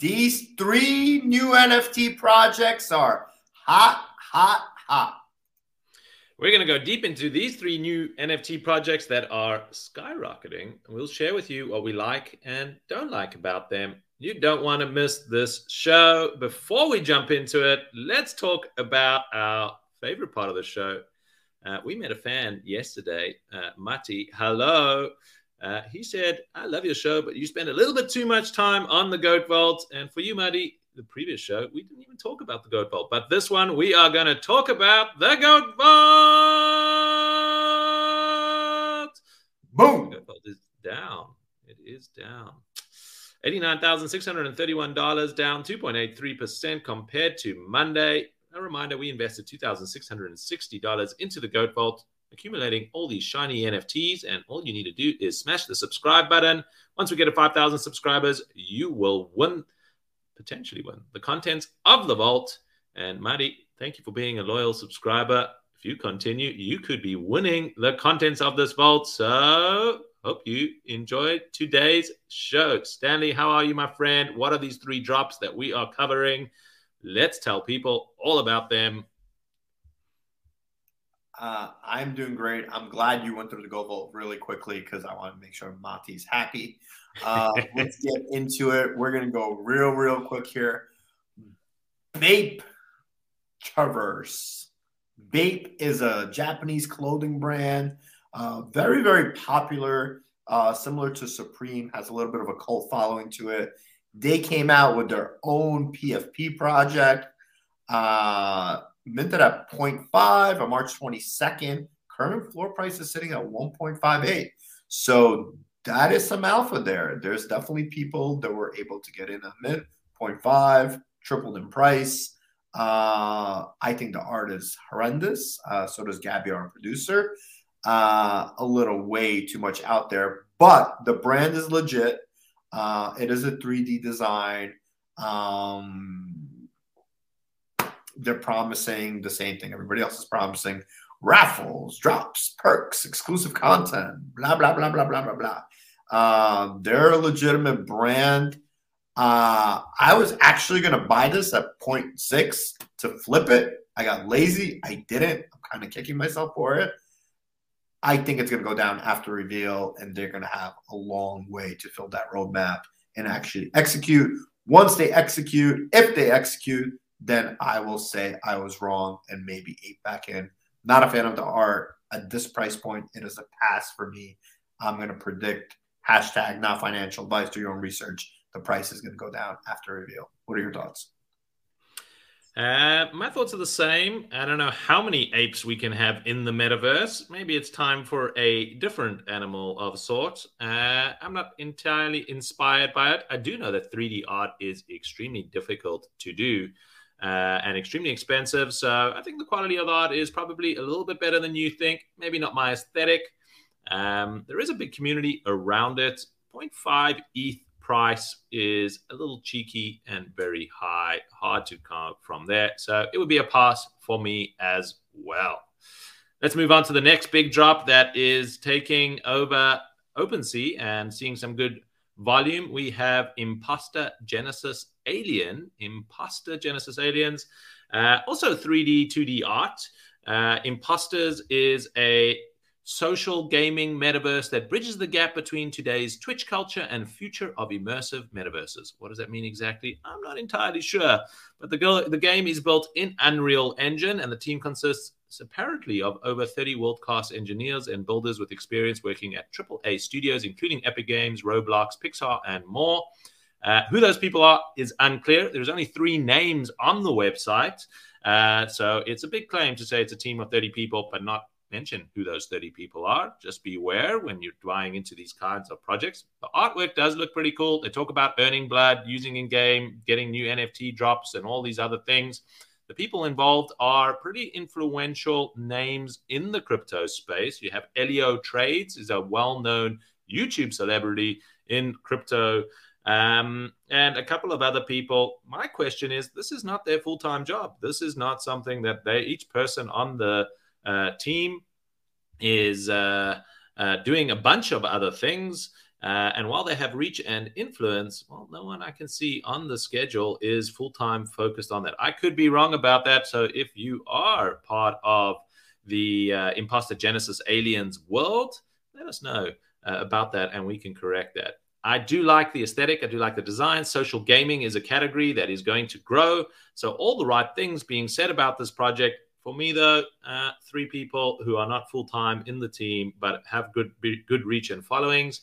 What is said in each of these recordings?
These three new NFT projects are hot, hot, hot. We're going to go deep into these three new NFT projects that are skyrocketing. We'll share with you what we like and don't like about them. You don't want to miss this show. Before we jump into it, let's talk about our favorite part of the show. Uh, we met a fan yesterday, uh, Mati. Hello. Uh, he said, I love your show, but you spend a little bit too much time on the Goat Vault. And for you, Mati, the previous show, we didn't even talk about the Goat Vault. But this one, we are going to talk about the Goat Vault. Boom. The Goat Vault is down. It is down. $89,631, down 2.83% compared to Monday. A reminder we invested $2,660 into the Goat Vault, accumulating all these shiny NFTs. And all you need to do is smash the subscribe button. Once we get to 5,000 subscribers, you will win potentially win the contents of the vault. And Marty, thank you for being a loyal subscriber. If you continue, you could be winning the contents of this vault. So hope you enjoyed today's show. Stanley, how are you, my friend? What are these three drops that we are covering? Let's tell people all about them. Uh, I'm doing great. I'm glad you went through the Goat Vault really quickly because I want to make sure Mati's happy. Uh, let's get into it. We're going to go real, real quick here. Bape Traverse. Bape is a Japanese clothing brand, uh, very, very popular, uh, similar to Supreme, has a little bit of a cult following to it. They came out with their own PFP project, uh, minted at 0.5 on March 22nd. Current floor price is sitting at 1.58. So that is some alpha there. There's definitely people that were able to get in at mid 0.5, tripled in price. Uh, I think the art is horrendous. Uh, so does Gabby, our producer. Uh, a little way too much out there, but the brand is legit. Uh, it is a 3D design. Um, they're promising the same thing everybody else is promising raffles, drops, perks, exclusive content, blah, blah, blah, blah, blah, blah, blah. Uh, they're a legitimate brand. Uh, I was actually going to buy this at 0.6 to flip it. I got lazy. I didn't. I'm kind of kicking myself for it. I think it's going to go down after reveal, and they're going to have a long way to fill that roadmap and actually execute. Once they execute, if they execute, then I will say I was wrong and maybe eight back in. Not a fan of the art at this price point. It is a pass for me. I'm going to predict hashtag not financial advice. Do your own research. The price is going to go down after reveal. What are your thoughts? Uh, my thoughts are the same. I don't know how many apes we can have in the metaverse. Maybe it's time for a different animal of sorts. Uh, I'm not entirely inspired by it. I do know that 3D art is extremely difficult to do uh, and extremely expensive. So I think the quality of art is probably a little bit better than you think. Maybe not my aesthetic. Um, there is a big community around it. 0.5 ETH price is a little cheeky and very high, hard to come from there. So it would be a pass for me as well. Let's move on to the next big drop that is taking over OpenSea and seeing some good volume. We have Impostor Genesis Alien, Impostor Genesis Aliens, uh, also 3D, 2D art. Uh, Impostors is a social gaming metaverse that bridges the gap between today's Twitch culture and future of immersive metaverses. What does that mean exactly? I'm not entirely sure. But the, the game is built in Unreal Engine, and the team consists apparently of over 30 world-class engineers and builders with experience working at AAA studios, including Epic Games, Roblox, Pixar, and more. Uh, who those people are is unclear. There's only three names on the website. Uh, so it's a big claim to say it's a team of 30 people, but not mention who those 30 people are. Just beware when you're buying into these kinds of projects. The artwork does look pretty cool. They talk about earning blood, using in game, getting new NFT drops, and all these other things. The people involved are pretty influential names in the crypto space. You have EllioTrades, is a well-known YouTube celebrity in crypto, um, and a couple of other people. My question is: This is not their full-time job. This is not something that they each person on the uh, team is uh, uh, doing a bunch of other things. Uh, and while they have reach and influence, well, no one I can see on the schedule is full time focused on that. I could be wrong about that. So if you are part of the uh, Impostor Genesis Aliens world, let us know uh, about that and we can correct that. I do like the aesthetic. I do like the design. Social gaming is a category that is going to grow. So, all the right things being said about this project. For me, though, uh, three people who are not full time in the team but have good good reach and followings.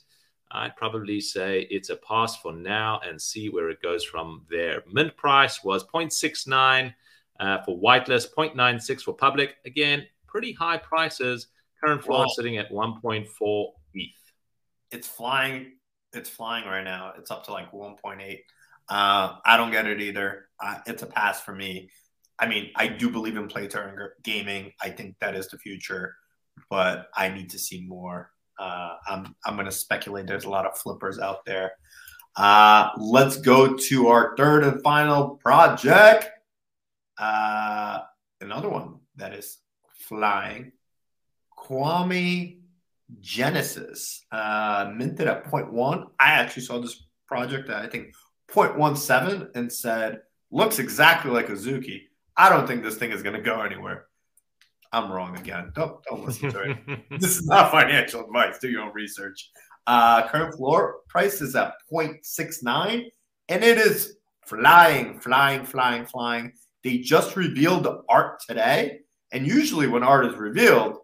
I'd probably say it's a pass for now and see where it goes from there. Mint price was 0.69 uh, for whitelist, 0.96 for public. Again, pretty high prices. Current floor wow. sitting at 1.4 ETH. It's flying. It's flying right now. It's up to like 1.8. Uh, I don't get it either. Uh, it's a pass for me. I mean, I do believe in play to earn gaming. I think that is the future, but I need to see more. Uh, I'm I'm going to speculate. There's a lot of flippers out there. Uh, let's go to our third and final project. Uh, another one that is flying. Kiwami Genesis uh, minted at 0.1. I actually saw this project at I think 0.17 and said looks exactly like Azuki. I don't think this thing is going to go anywhere. I'm wrong again. Don't don't listen to it. this is not financial advice. Do your own research. Uh, current floor price is at 0.69, and it is flying, flying, flying, flying. They just revealed the art today, and usually when art is revealed,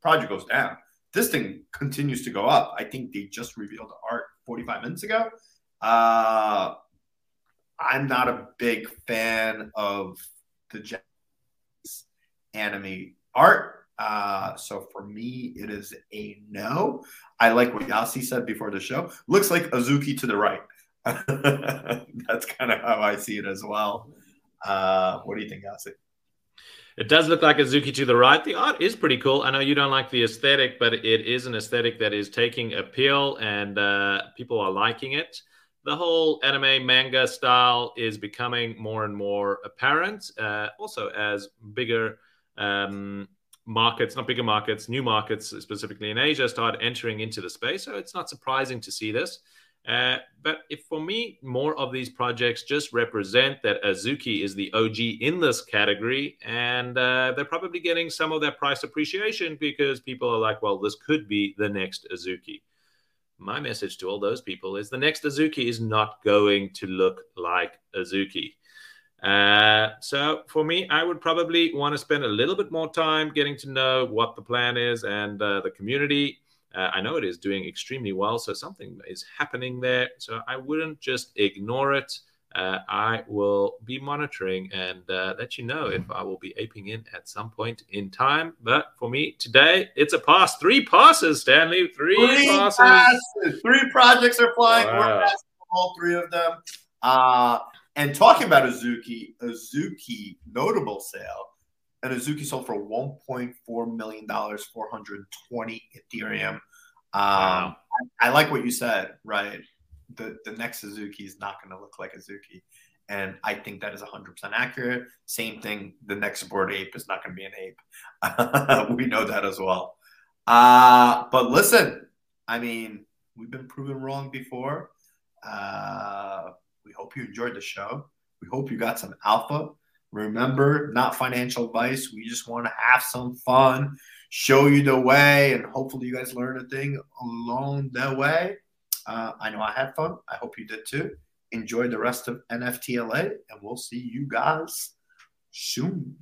project goes down. This thing continues to go up. I think they just revealed the art 45 minutes ago. Uh, I'm not a big fan of the anime art. Uh, so for me, it is a no. I like what Yasi said before the show. Looks like Azuki to the right. That's kind of how I see it as well. Uh, what do you think, Yasi? It does look like Azuki to the right. The art is pretty cool. I know you don't like the aesthetic, but it is an aesthetic that is taking appeal and uh, people are liking it. The whole anime manga style is becoming more and more apparent. Uh, also, as bigger um, markets, not bigger markets, new markets, specifically in Asia, start entering into the space. So it's not surprising to see this. Uh, but if for me, more of these projects just represent that Azuki is the OG in this category, and uh, they're probably getting some of that price appreciation because people are like, well, this could be the next Azuki. My message to all those people is the next Azuki is not going to look like Azuki. Uh, so for me, I would probably want to spend a little bit more time getting to know what the plan is and uh, the community. Uh, I know it is doing extremely well, so something is happening there. So I wouldn't just ignore it. Uh, I will be monitoring and uh, let you know if I will be aping in at some point in time. But for me today, it's a pass. Three passes, Stanley. Three, three passes. passes. Three projects are flying. Wow. We're passing all three of them. And talking about Azuki, Azuki notable sale, and Azuki sold for 1.4 million dollars, 420 Ethereum. Um, wow. I, I, like what you said, right? The the next Azuki is not going to look like Azuki, and I think that is 100% accurate. Same thing, the next Bored Ape is not going to be an ape. we know that as well. Uh, but listen, I mean, we've been proven wrong before. Uh, we hope you enjoyed the show. We hope you got some alpha. Remember, not financial advice. We just want to have some fun, show you the way, and hopefully you guys learn a thing along the way. Uh, I know I had fun. I hope you did too. Enjoy the rest of NFTLA, and we'll see you guys soon.